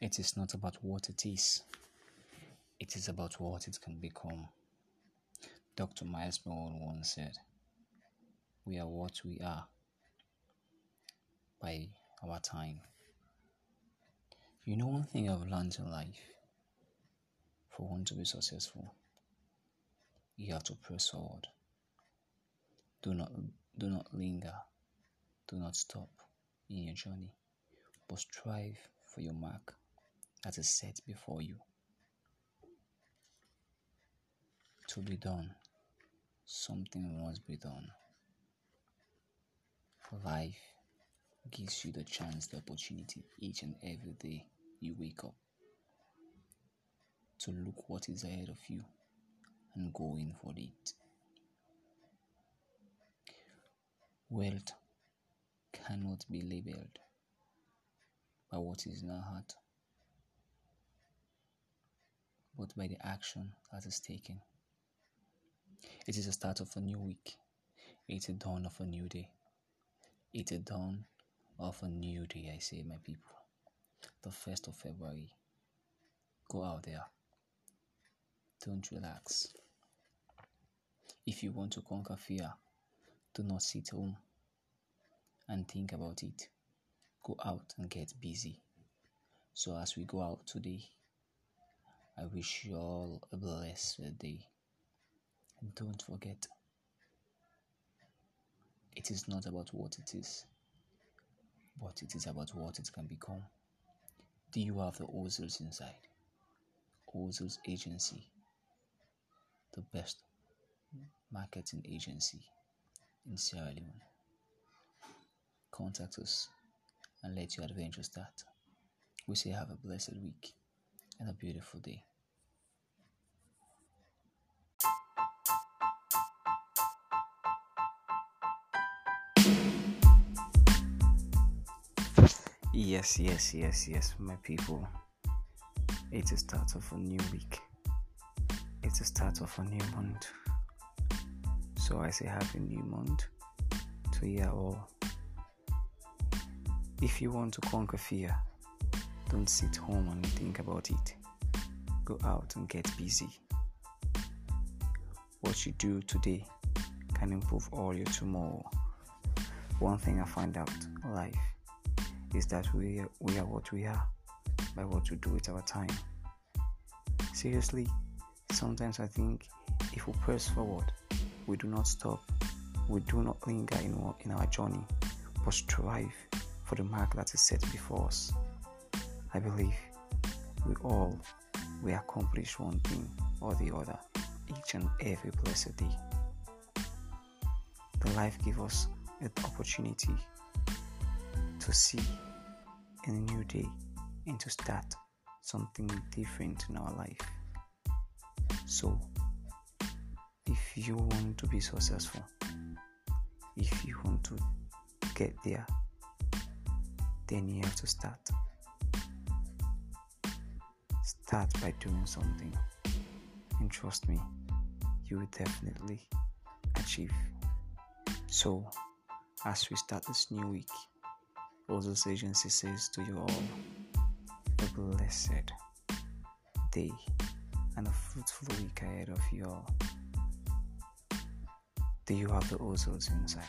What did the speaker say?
It is not about what it is, it is about what it can become. Dr. Myles Munroe once said, We are what we are by our time. You know, one thing I've learned in life for one to be successful, you have to press forward. Do not, do not linger, do not stop in your journey, but strive for your mark that is set before you. To be done, something must be done. Life gives you the chance, the opportunity each and every day you wake up to look what is ahead of you and go in for it. Wealth cannot be labeled by what is in our heart but by the action that is taken. It is the start of a new week. It's a dawn of a new day. It's a dawn of a new day, I say, my people. The 1st of February. Go out there. Don't relax. If you want to conquer fear, do not sit home and think about it. Go out and get busy. So, as we go out today, I wish you all a blessed day. And don't forget, it is not about what it is, but it is about what it can become. Do you have the Ozils inside? Ozils Agency, the best marketing agency in Sierra Leone. Contact us and let your adventure start. We say have a blessed week and a beautiful day. Yes, yes, yes, yes, my people. It's the start of a new week. It's the start of a new month. So I say happy new month to you all. If you want to conquer fear, don't sit home and think about it. Go out and get busy. What you do today can improve all your tomorrow. One thing I find out life is that we are, we are what we are by what we do with our time. Seriously, sometimes I think if we press forward, we do not stop, we do not linger in, in our journey, but strive for the mark that is set before us. I believe we all we accomplish one thing or the other each and every blessed day. The life gives us an opportunity to see a new day and to start something different in our life. So, if you want to be successful, if you want to get there, then you have to start. Start by doing something, and trust me, you will definitely achieve. So, as we start this new week, Ozils Agency says to you all a blessed day and a fruitful week ahead of you all. Do you have the Ozils inside?